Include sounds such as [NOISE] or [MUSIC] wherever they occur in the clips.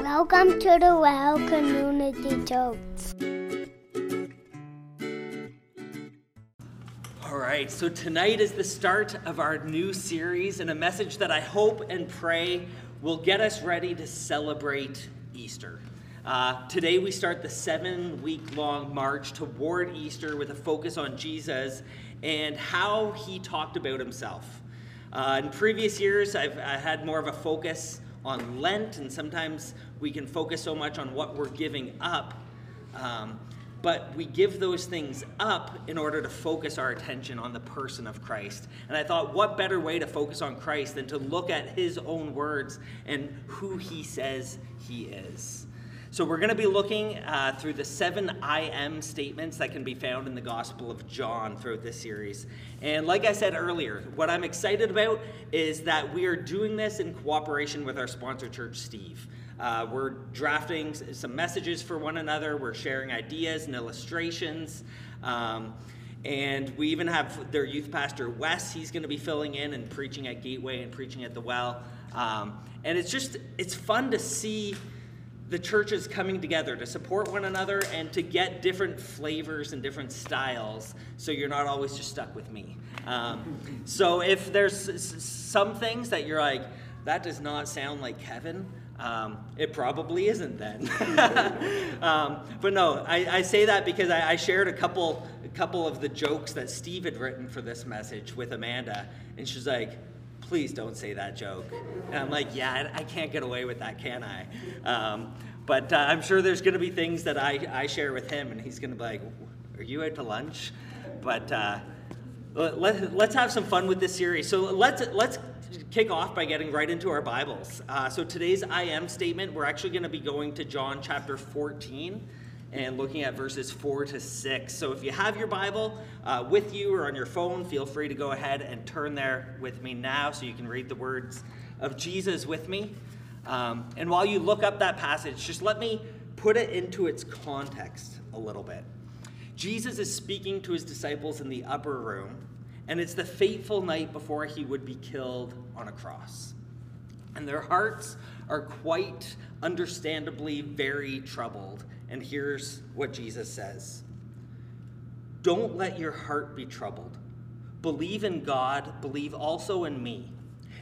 Welcome to the Well Community Church. All right, so tonight is the start of our new series and a message that I hope and pray will get us ready to celebrate Easter. Uh, today, we start the seven week long march toward Easter with a focus on Jesus and how he talked about himself. Uh, in previous years, I've I had more of a focus on Lent, and sometimes we can focus so much on what we're giving up. Um, but we give those things up in order to focus our attention on the person of Christ. And I thought, what better way to focus on Christ than to look at his own words and who he says he is? So, we're going to be looking uh, through the seven I am statements that can be found in the Gospel of John throughout this series. And, like I said earlier, what I'm excited about is that we are doing this in cooperation with our sponsor church, Steve. Uh, we're drafting some messages for one another, we're sharing ideas and illustrations. Um, and we even have their youth pastor, Wes. He's going to be filling in and preaching at Gateway and preaching at the Well. Um, and it's just, it's fun to see the churches coming together to support one another and to get different flavors and different styles so you're not always just stuck with me. Um, so if there's some things that you're like, that does not sound like Kevin, um, it probably isn't then. [LAUGHS] um, but no, I, I, say that because I, I, shared a couple, a couple of the jokes that Steve had written for this message with Amanda, and she's like, please don't say that joke. And I'm like, yeah, I can't get away with that, can I? Um, but uh, I'm sure there's going to be things that I, I share with him, and he's going to be like, are you out to lunch? But uh, let, let's have some fun with this series. So let's, let's kick off by getting right into our Bibles. Uh, so today's I am statement, we're actually going to be going to John chapter 14 and looking at verses 4 to 6. So if you have your Bible uh, with you or on your phone, feel free to go ahead and turn there with me now so you can read the words of Jesus with me. Um, and while you look up that passage, just let me put it into its context a little bit. Jesus is speaking to his disciples in the upper room, and it's the fateful night before he would be killed on a cross. And their hearts are quite understandably very troubled and here's what Jesus says Don't let your heart be troubled. Believe in God, believe also in me.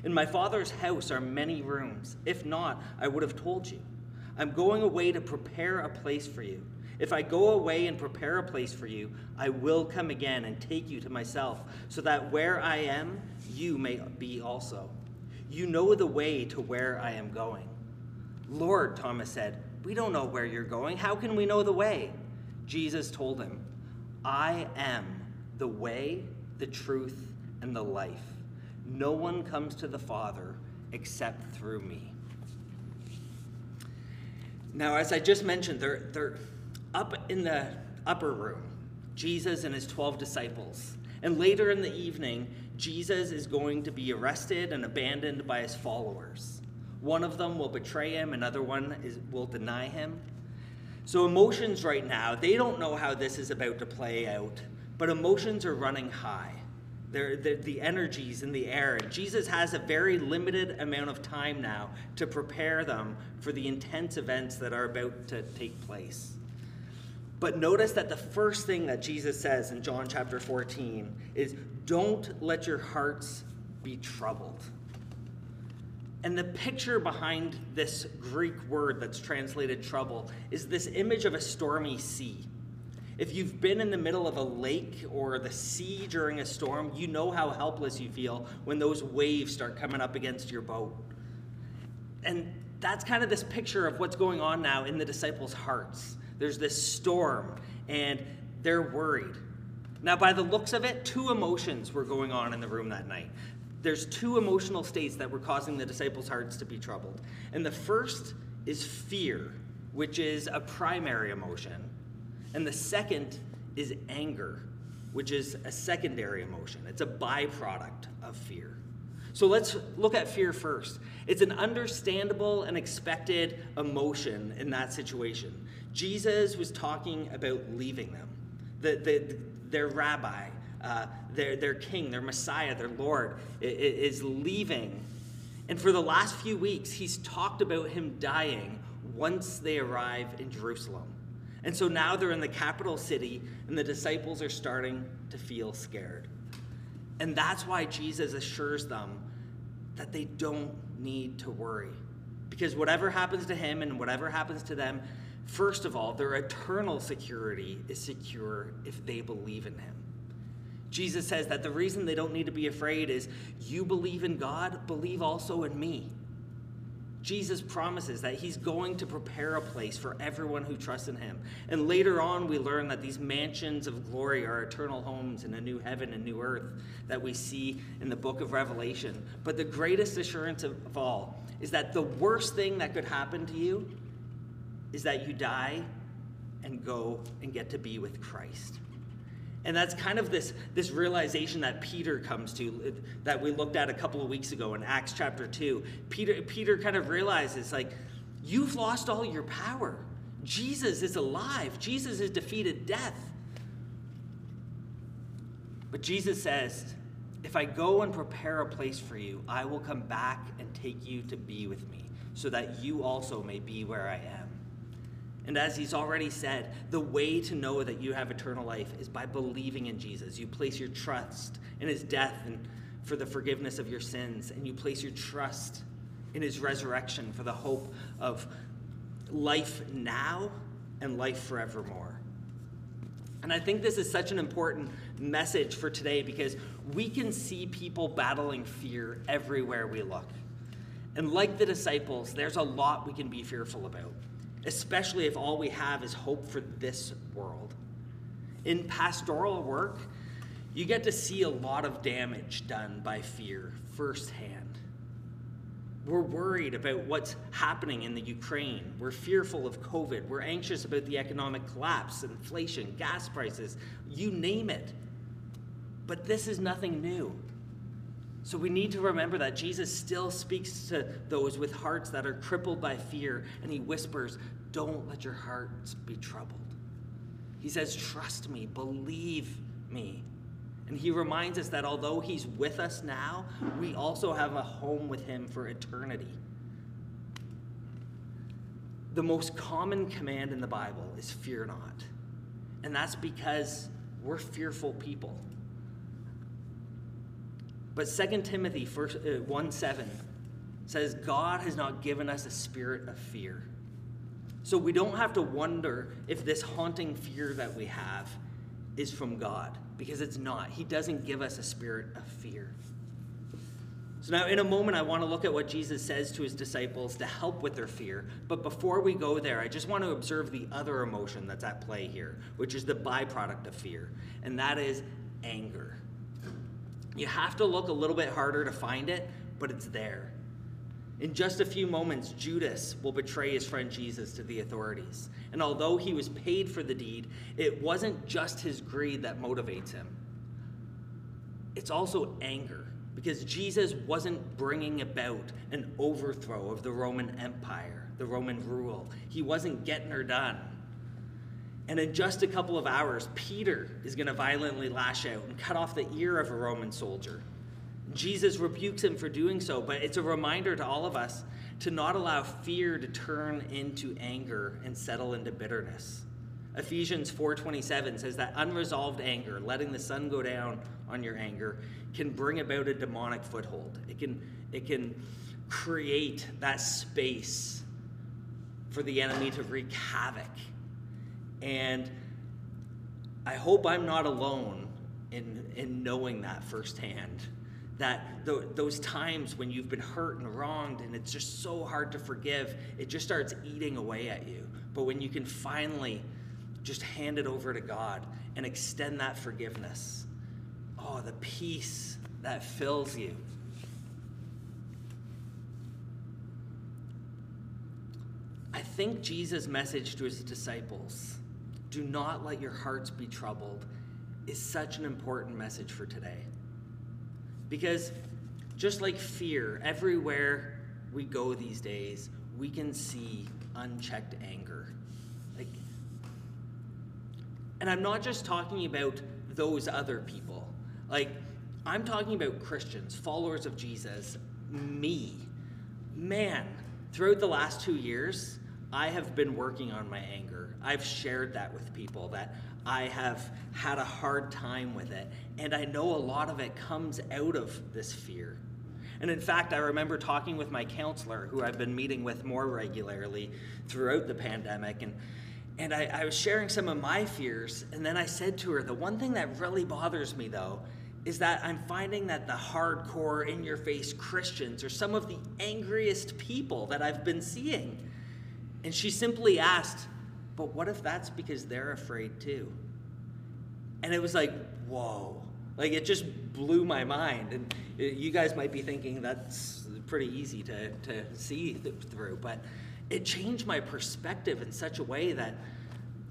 In my Father's house are many rooms. If not, I would have told you. I'm going away to prepare a place for you. If I go away and prepare a place for you, I will come again and take you to myself, so that where I am, you may be also. You know the way to where I am going. Lord, Thomas said, we don't know where you're going. How can we know the way? Jesus told him, I am the way, the truth, and the life. No one comes to the Father except through me. Now, as I just mentioned, they're, they're up in the upper room, Jesus and his 12 disciples. And later in the evening, Jesus is going to be arrested and abandoned by his followers. One of them will betray him, another one is, will deny him. So, emotions right now, they don't know how this is about to play out, but emotions are running high. They're, they're, the energy's in the air. Jesus has a very limited amount of time now to prepare them for the intense events that are about to take place. But notice that the first thing that Jesus says in John chapter 14 is don't let your hearts be troubled. And the picture behind this Greek word that's translated trouble is this image of a stormy sea. If you've been in the middle of a lake or the sea during a storm, you know how helpless you feel when those waves start coming up against your boat. And that's kind of this picture of what's going on now in the disciples' hearts. There's this storm, and they're worried. Now, by the looks of it, two emotions were going on in the room that night there's two emotional states that were causing the disciples' hearts to be troubled. And the first is fear, which is a primary emotion. And the second is anger, which is a secondary emotion. It's a byproduct of fear. So let's look at fear first. It's an understandable and expected emotion in that situation. Jesus was talking about leaving them. The, the, their rabbi, uh, their, their king, their Messiah, their Lord, is leaving. And for the last few weeks, he's talked about him dying once they arrive in Jerusalem. And so now they're in the capital city, and the disciples are starting to feel scared. And that's why Jesus assures them that they don't need to worry. Because whatever happens to him and whatever happens to them, first of all, their eternal security is secure if they believe in him. Jesus says that the reason they don't need to be afraid is you believe in God, believe also in me. Jesus promises that he's going to prepare a place for everyone who trusts in him. And later on, we learn that these mansions of glory are eternal homes in a new heaven and new earth that we see in the book of Revelation. But the greatest assurance of all is that the worst thing that could happen to you is that you die and go and get to be with Christ. And that's kind of this, this realization that Peter comes to that we looked at a couple of weeks ago in Acts chapter 2. Peter, Peter kind of realizes, like, you've lost all your power. Jesus is alive, Jesus has defeated death. But Jesus says, If I go and prepare a place for you, I will come back and take you to be with me, so that you also may be where I am. And as he's already said, the way to know that you have eternal life is by believing in Jesus. You place your trust in his death and for the forgiveness of your sins, and you place your trust in his resurrection for the hope of life now and life forevermore. And I think this is such an important message for today because we can see people battling fear everywhere we look. And like the disciples, there's a lot we can be fearful about especially if all we have is hope for this world. In pastoral work, you get to see a lot of damage done by fear firsthand. We're worried about what's happening in the Ukraine. We're fearful of COVID. We're anxious about the economic collapse, inflation, gas prices, you name it. But this is nothing new. So we need to remember that Jesus still speaks to those with hearts that are crippled by fear, and he whispers, Don't let your hearts be troubled. He says, Trust me, believe me. And he reminds us that although he's with us now, we also have a home with him for eternity. The most common command in the Bible is fear not. And that's because we're fearful people. But 2 Timothy 1 uh, 7 says, God has not given us a spirit of fear. So we don't have to wonder if this haunting fear that we have is from God, because it's not. He doesn't give us a spirit of fear. So now, in a moment, I want to look at what Jesus says to his disciples to help with their fear. But before we go there, I just want to observe the other emotion that's at play here, which is the byproduct of fear, and that is anger. You have to look a little bit harder to find it, but it's there. In just a few moments, Judas will betray his friend Jesus to the authorities. And although he was paid for the deed, it wasn't just his greed that motivates him, it's also anger. Because Jesus wasn't bringing about an overthrow of the Roman Empire, the Roman rule. He wasn't getting her done. And in just a couple of hours, Peter is going to violently lash out and cut off the ear of a Roman soldier. Jesus rebukes him for doing so, but it's a reminder to all of us to not allow fear to turn into anger and settle into bitterness. Ephesians 4:27 says that unresolved anger, letting the sun go down on your anger, can bring about a demonic foothold. It can it can create that space for the enemy to wreak havoc and I hope I'm not alone in, in knowing that firsthand. That th- those times when you've been hurt and wronged and it's just so hard to forgive, it just starts eating away at you. But when you can finally just hand it over to God and extend that forgiveness, oh, the peace that fills you. I think Jesus' message to his disciples do not let your hearts be troubled is such an important message for today. Because just like fear, everywhere we go these days, we can see unchecked anger. Like and I'm not just talking about those other people. Like I'm talking about Christians, followers of Jesus, me. Man, throughout the last 2 years, I have been working on my anger. I've shared that with people that I have had a hard time with it. And I know a lot of it comes out of this fear. And in fact, I remember talking with my counselor, who I've been meeting with more regularly throughout the pandemic. And, and I, I was sharing some of my fears. And then I said to her, the one thing that really bothers me, though, is that I'm finding that the hardcore, in your face Christians are some of the angriest people that I've been seeing. And she simply asked, But what if that's because they're afraid too? And it was like, Whoa. Like it just blew my mind. And uh, you guys might be thinking that's pretty easy to, to see through, but it changed my perspective in such a way that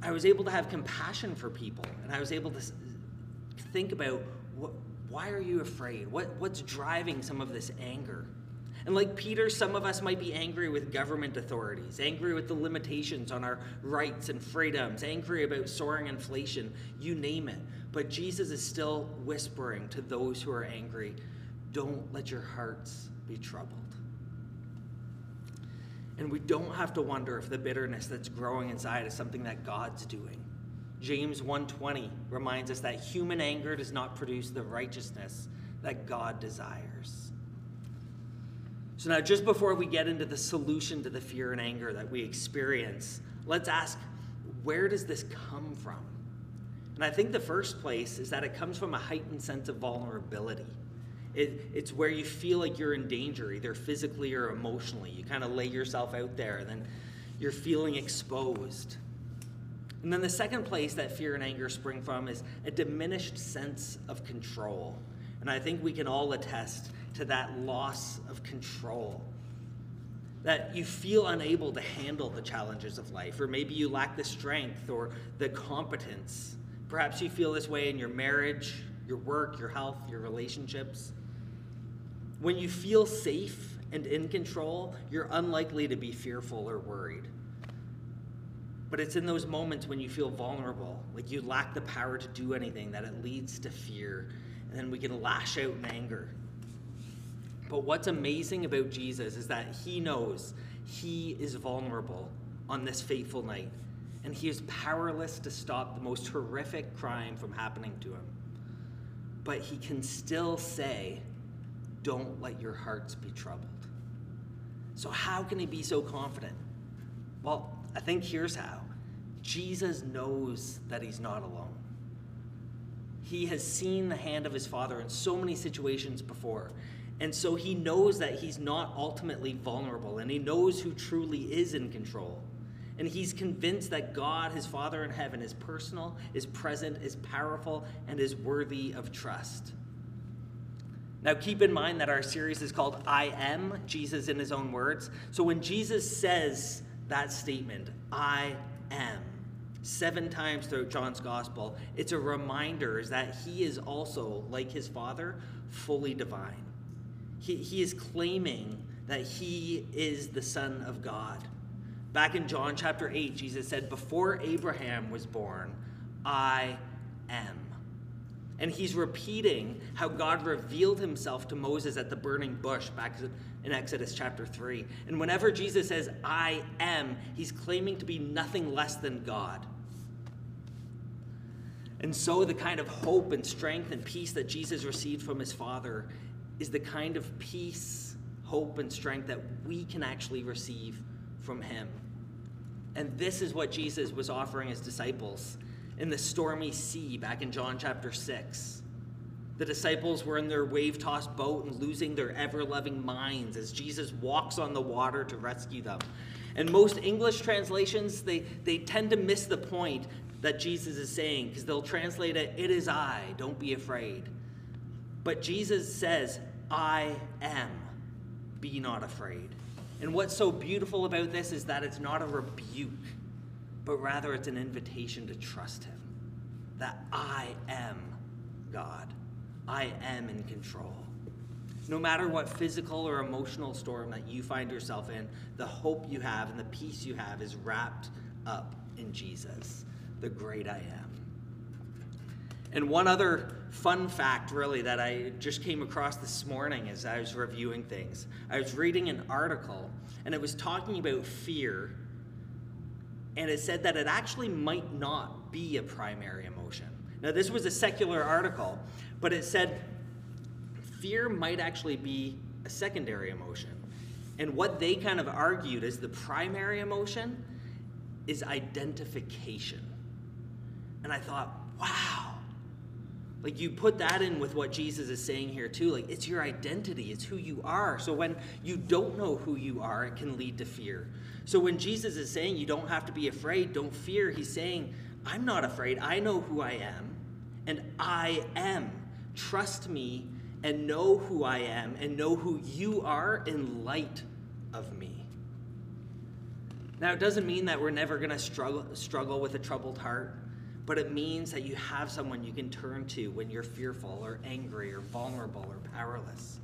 I was able to have compassion for people and I was able to think about what, why are you afraid? What, what's driving some of this anger? And like Peter, some of us might be angry with government authorities, angry with the limitations on our rights and freedoms, angry about soaring inflation, you name it. But Jesus is still whispering to those who are angry don't let your hearts be troubled. And we don't have to wonder if the bitterness that's growing inside is something that God's doing. James 1:20 reminds us that human anger does not produce the righteousness that God desires. So now just before we get into the solution to the fear and anger that we experience, let's ask where does this come from? And I think the first place is that it comes from a heightened sense of vulnerability. It, it's where you feel like you're in danger, either physically or emotionally. You kind of lay yourself out there, and then you're feeling exposed. And then the second place that fear and anger spring from is a diminished sense of control. And I think we can all attest to that loss of control. That you feel unable to handle the challenges of life, or maybe you lack the strength or the competence. Perhaps you feel this way in your marriage, your work, your health, your relationships. When you feel safe and in control, you're unlikely to be fearful or worried. But it's in those moments when you feel vulnerable, like you lack the power to do anything, that it leads to fear. And then we can lash out in anger. But what's amazing about Jesus is that he knows he is vulnerable on this fateful night. And he is powerless to stop the most horrific crime from happening to him. But he can still say, Don't let your hearts be troubled. So, how can he be so confident? Well, I think here's how Jesus knows that he's not alone. He has seen the hand of his Father in so many situations before. And so he knows that he's not ultimately vulnerable, and he knows who truly is in control. And he's convinced that God, his Father in heaven, is personal, is present, is powerful, and is worthy of trust. Now, keep in mind that our series is called I Am, Jesus in his own words. So when Jesus says that statement, I am, seven times throughout John's gospel, it's a reminder that he is also, like his father, fully divine. He, he is claiming that he is the Son of God. Back in John chapter 8, Jesus said, Before Abraham was born, I am. And he's repeating how God revealed himself to Moses at the burning bush back in Exodus chapter 3. And whenever Jesus says, I am, he's claiming to be nothing less than God. And so, the kind of hope and strength and peace that Jesus received from his Father is the kind of peace, hope, and strength that we can actually receive from him. And this is what Jesus was offering his disciples in the stormy sea back in John chapter 6. The disciples were in their wave tossed boat and losing their ever loving minds as Jesus walks on the water to rescue them. And most English translations, they, they tend to miss the point that Jesus is saying because they'll translate it, It is I, don't be afraid. But Jesus says, I am, be not afraid. And what's so beautiful about this is that it's not a rebuke, but rather it's an invitation to trust Him. That I am God. I am in control. No matter what physical or emotional storm that you find yourself in, the hope you have and the peace you have is wrapped up in Jesus, the great I am. And one other fun fact, really, that I just came across this morning as I was reviewing things. I was reading an article, and it was talking about fear and it said that it actually might not be a primary emotion. Now, this was a secular article, but it said fear might actually be a secondary emotion. And what they kind of argued as the primary emotion is identification. And I thought, wow. Like you put that in with what Jesus is saying here too. Like it's your identity, it's who you are. So when you don't know who you are, it can lead to fear. So when Jesus is saying you don't have to be afraid, don't fear, he's saying, I'm not afraid. I know who I am, and I am. Trust me and know who I am and know who you are in light of me. Now, it doesn't mean that we're never going to struggle, struggle with a troubled heart, but it means that you have someone you can turn to when you're fearful or angry or vulnerable or powerless.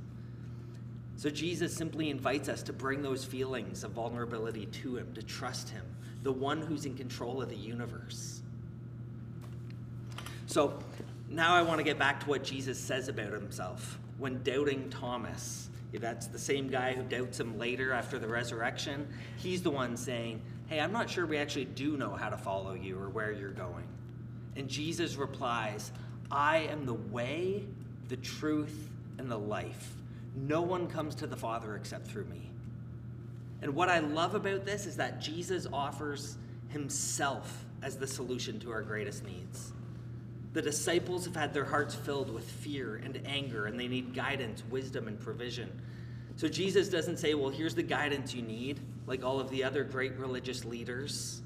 So, Jesus simply invites us to bring those feelings of vulnerability to Him, to trust Him, the one who's in control of the universe. So, now I want to get back to what Jesus says about Himself when doubting Thomas that's the same guy who doubts him later after the resurrection. He's the one saying, Hey, I'm not sure we actually do know how to follow you or where you're going. And Jesus replies, I am the way, the truth, and the life. No one comes to the Father except through me. And what I love about this is that Jesus offers himself as the solution to our greatest needs. The disciples have had their hearts filled with fear and anger, and they need guidance, wisdom, and provision. So Jesus doesn't say, Well, here's the guidance you need, like all of the other great religious leaders.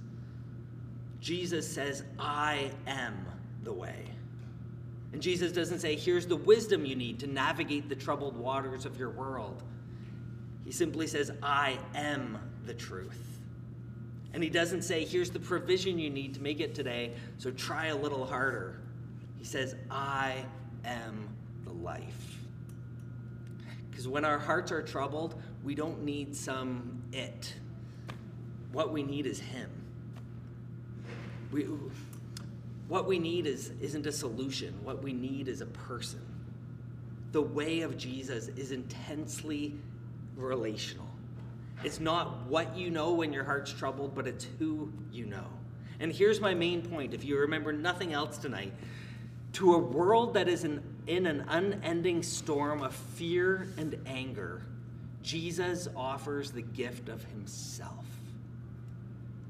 Jesus says, I am the way. And Jesus doesn't say, Here's the wisdom you need to navigate the troubled waters of your world. He simply says, I am the truth. And he doesn't say, Here's the provision you need to make it today, so try a little harder. He says, I am the life. Because when our hearts are troubled, we don't need some it. What we need is Him. We, what we need is, isn't a solution, what we need is a person. The way of Jesus is intensely relational. It's not what you know when your heart's troubled, but it's who you know. And here's my main point if you remember nothing else tonight to a world that is in, in an unending storm of fear and anger, Jesus offers the gift of himself.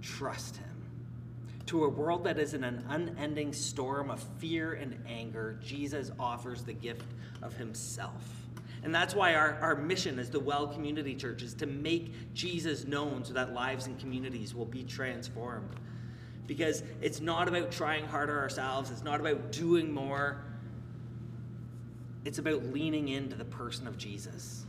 Trust him. To a world that is in an unending storm of fear and anger, Jesus offers the gift of himself. And that's why our, our mission as the Well Community Church is to make Jesus known so that lives and communities will be transformed because it's not about trying harder ourselves, it's not about doing more. It's about leaning into the person of Jesus.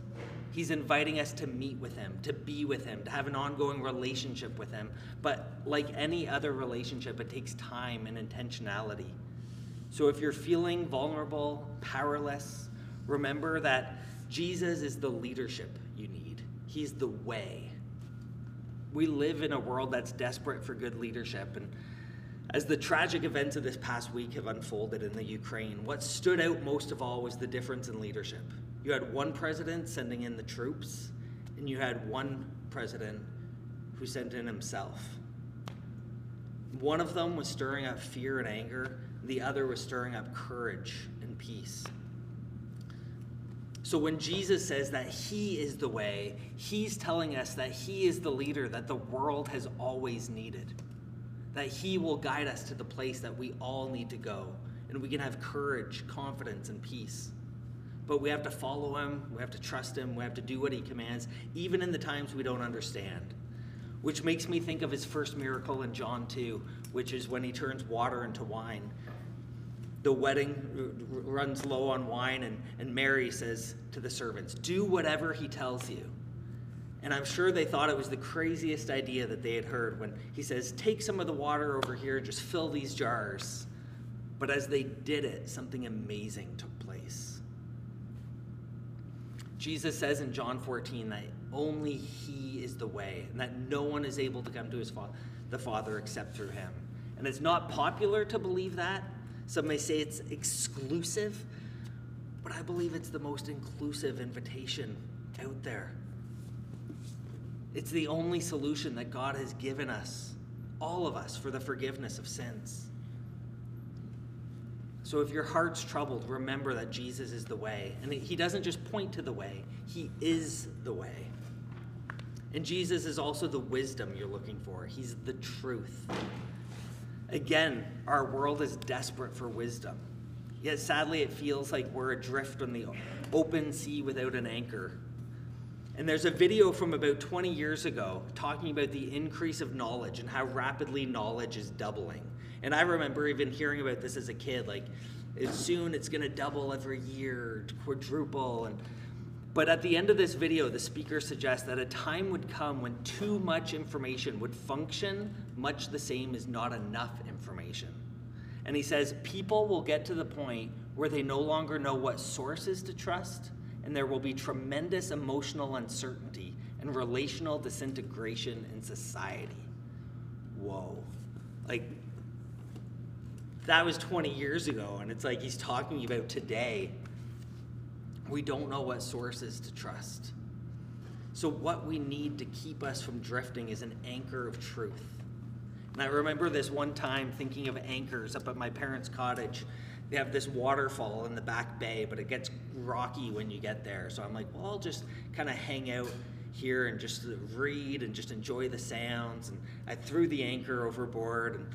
He's inviting us to meet with him, to be with him, to have an ongoing relationship with him. But like any other relationship, it takes time and intentionality. So if you're feeling vulnerable, powerless, remember that Jesus is the leadership you need. He's the way we live in a world that's desperate for good leadership. And as the tragic events of this past week have unfolded in the Ukraine, what stood out most of all was the difference in leadership. You had one president sending in the troops, and you had one president who sent in himself. One of them was stirring up fear and anger, the other was stirring up courage and peace. So when Jesus says that he is the way, he's telling us that he is the leader that the world has always needed. That he will guide us to the place that we all need to go. And we can have courage, confidence, and peace. But we have to follow him, we have to trust him, we have to do what he commands, even in the times we don't understand. Which makes me think of his first miracle in John 2, which is when he turns water into wine the wedding runs low on wine, and, and Mary says to the servants, Do whatever he tells you. And I'm sure they thought it was the craziest idea that they had heard when he says, Take some of the water over here, just fill these jars. But as they did it, something amazing took place. Jesus says in John 14 that only He is the way, and that no one is able to come to his the Father except through Him. And it's not popular to believe that, some may say it's exclusive, but I believe it's the most inclusive invitation out there. It's the only solution that God has given us all of us, for the forgiveness of sins. So if your heart's troubled, remember that Jesus is the way. And he doesn't just point to the way, he is the way. And Jesus is also the wisdom you're looking for, he's the truth. Again, our world is desperate for wisdom. Yet sadly, it feels like we're adrift on the open sea without an anchor. And there's a video from about 20 years ago talking about the increase of knowledge and how rapidly knowledge is doubling. And I remember even hearing about this as a kid like, soon it's going to double every year, quadruple. And but at the end of this video, the speaker suggests that a time would come when too much information would function much the same as not enough information. And he says people will get to the point where they no longer know what sources to trust, and there will be tremendous emotional uncertainty and relational disintegration in society. Whoa. Like, that was 20 years ago, and it's like he's talking about today we don't know what sources to trust. So, what we need to keep us from drifting is an anchor of truth. And I remember this one time thinking of anchors up at my parents' cottage. They have this waterfall in the back bay, but it gets rocky when you get there. So I'm like, well, I'll just kind of hang out here and just read and just enjoy the sounds. And I threw the anchor overboard, and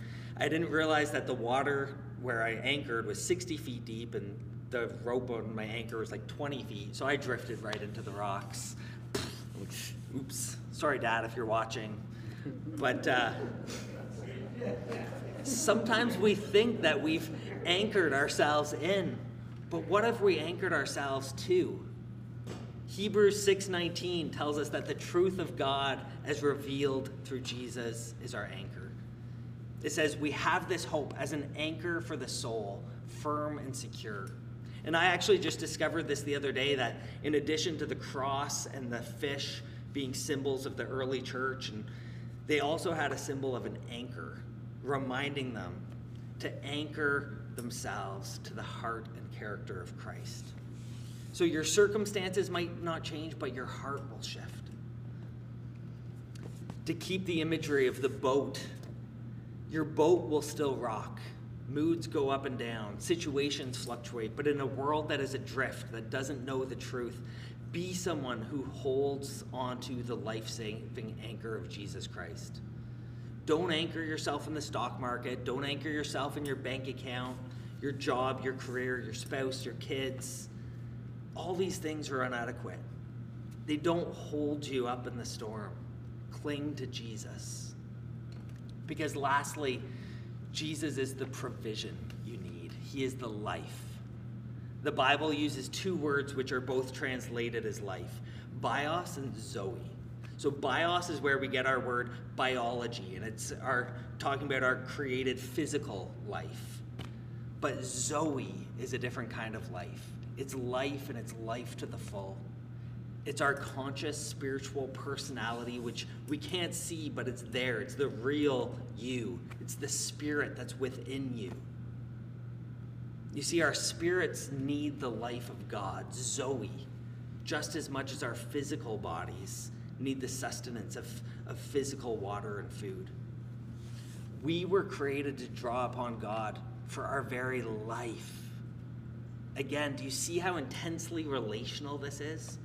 I didn't realize that the water where I anchored was 60 feet deep, and the rope on my anchor was like 20 feet, so I drifted right into the rocks. Oops. Sorry, Dad, if you're watching. But uh, sometimes we think that we've anchored ourselves in, but what if we anchored ourselves to? Hebrews 6:19 tells us that the truth of God as revealed through Jesus is our anchor. It says we have this hope as an anchor for the soul, firm and secure. And I actually just discovered this the other day that in addition to the cross and the fish being symbols of the early church, and they also had a symbol of an anchor, reminding them to anchor themselves to the heart and character of Christ. So your circumstances might not change, but your heart will shift. To keep the imagery of the boat, your boat will still rock Moods go up and down, situations fluctuate, but in a world that is adrift, that doesn't know the truth, be someone who holds onto the life saving anchor of Jesus Christ. Don't anchor yourself in the stock market. Don't anchor yourself in your bank account, your job, your career, your spouse, your kids. All these things are inadequate. They don't hold you up in the storm. Cling to Jesus. Because, lastly, Jesus is the provision you need, He is the life. The Bible uses two words which are both translated as life bios and zoe. So bios is where we get our word biology, and it's our talking about our created physical life. But zoe is a different kind of life. It's life and it's life to the full. It's our conscious spiritual personality, which we can't see, but it's there. It's the real you, it's the spirit that's within you. You see, our spirits need the life of God, Zoe, just as much as our physical bodies need the sustenance of, of physical water and food. We were created to draw upon God for our very life. Again, do you see how intensely relational this is?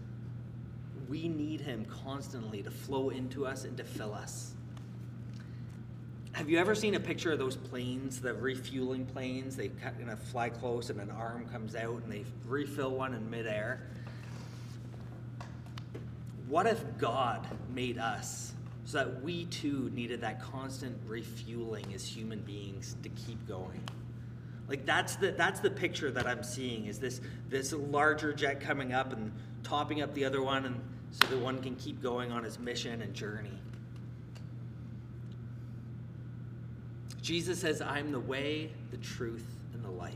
We need Him constantly to flow into us and to fill us. Have you ever seen a picture of those planes, the refueling planes? They kind of fly close and an arm comes out and they refill one in midair. What if God made us so that we too needed that constant refueling as human beings to keep going? Like that's the that's the picture that I'm seeing is this this larger jet coming up and topping up the other one and so that one can keep going on his mission and journey. Jesus says, I'm the way, the truth, and the life.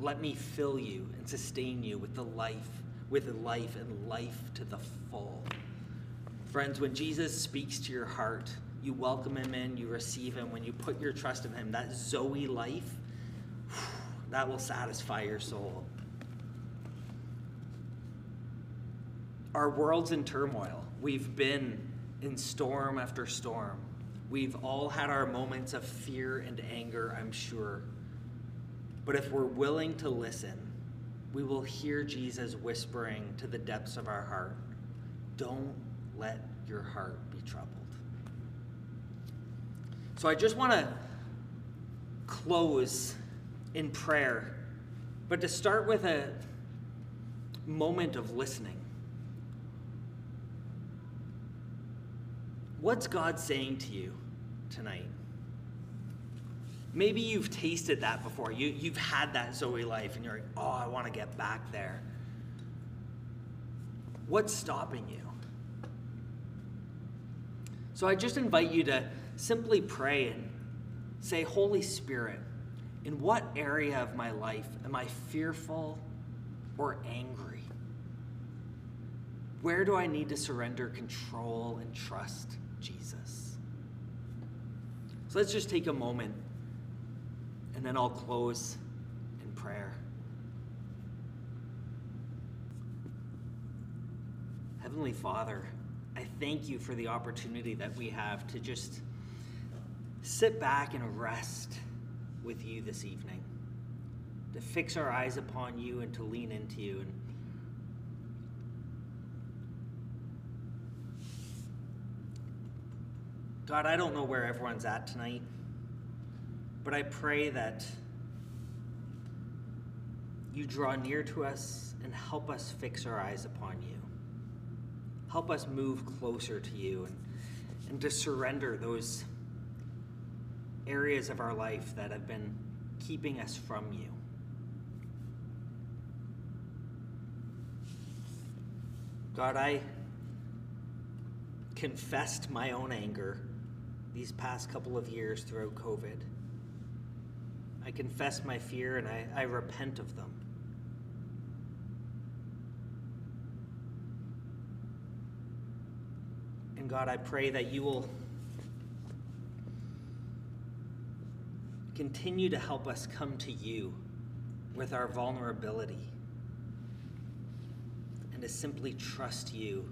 Let me fill you and sustain you with the life, with life and life to the full. Friends, when Jesus speaks to your heart, you welcome him in, you receive him. When you put your trust in him, that Zoe life, that will satisfy your soul. Our world's in turmoil. We've been in storm after storm. We've all had our moments of fear and anger, I'm sure. But if we're willing to listen, we will hear Jesus whispering to the depths of our heart Don't let your heart be troubled. So I just want to close in prayer, but to start with a moment of listening. What's God saying to you tonight? Maybe you've tasted that before. You, you've had that Zoe life and you're like, oh, I want to get back there. What's stopping you? So I just invite you to simply pray and say, Holy Spirit, in what area of my life am I fearful or angry? Where do I need to surrender control and trust Jesus? So let's just take a moment and then I'll close in prayer. Heavenly Father, I thank you for the opportunity that we have to just sit back and rest with you this evening, to fix our eyes upon you and to lean into you. And God, I don't know where everyone's at tonight, but I pray that you draw near to us and help us fix our eyes upon you. Help us move closer to you and, and to surrender those areas of our life that have been keeping us from you. God, I confessed my own anger these past couple of years throughout COVID. I confess my fear and I, I repent of them. And God, I pray that you will continue to help us come to you with our vulnerability and to simply trust you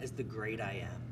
as the great I am.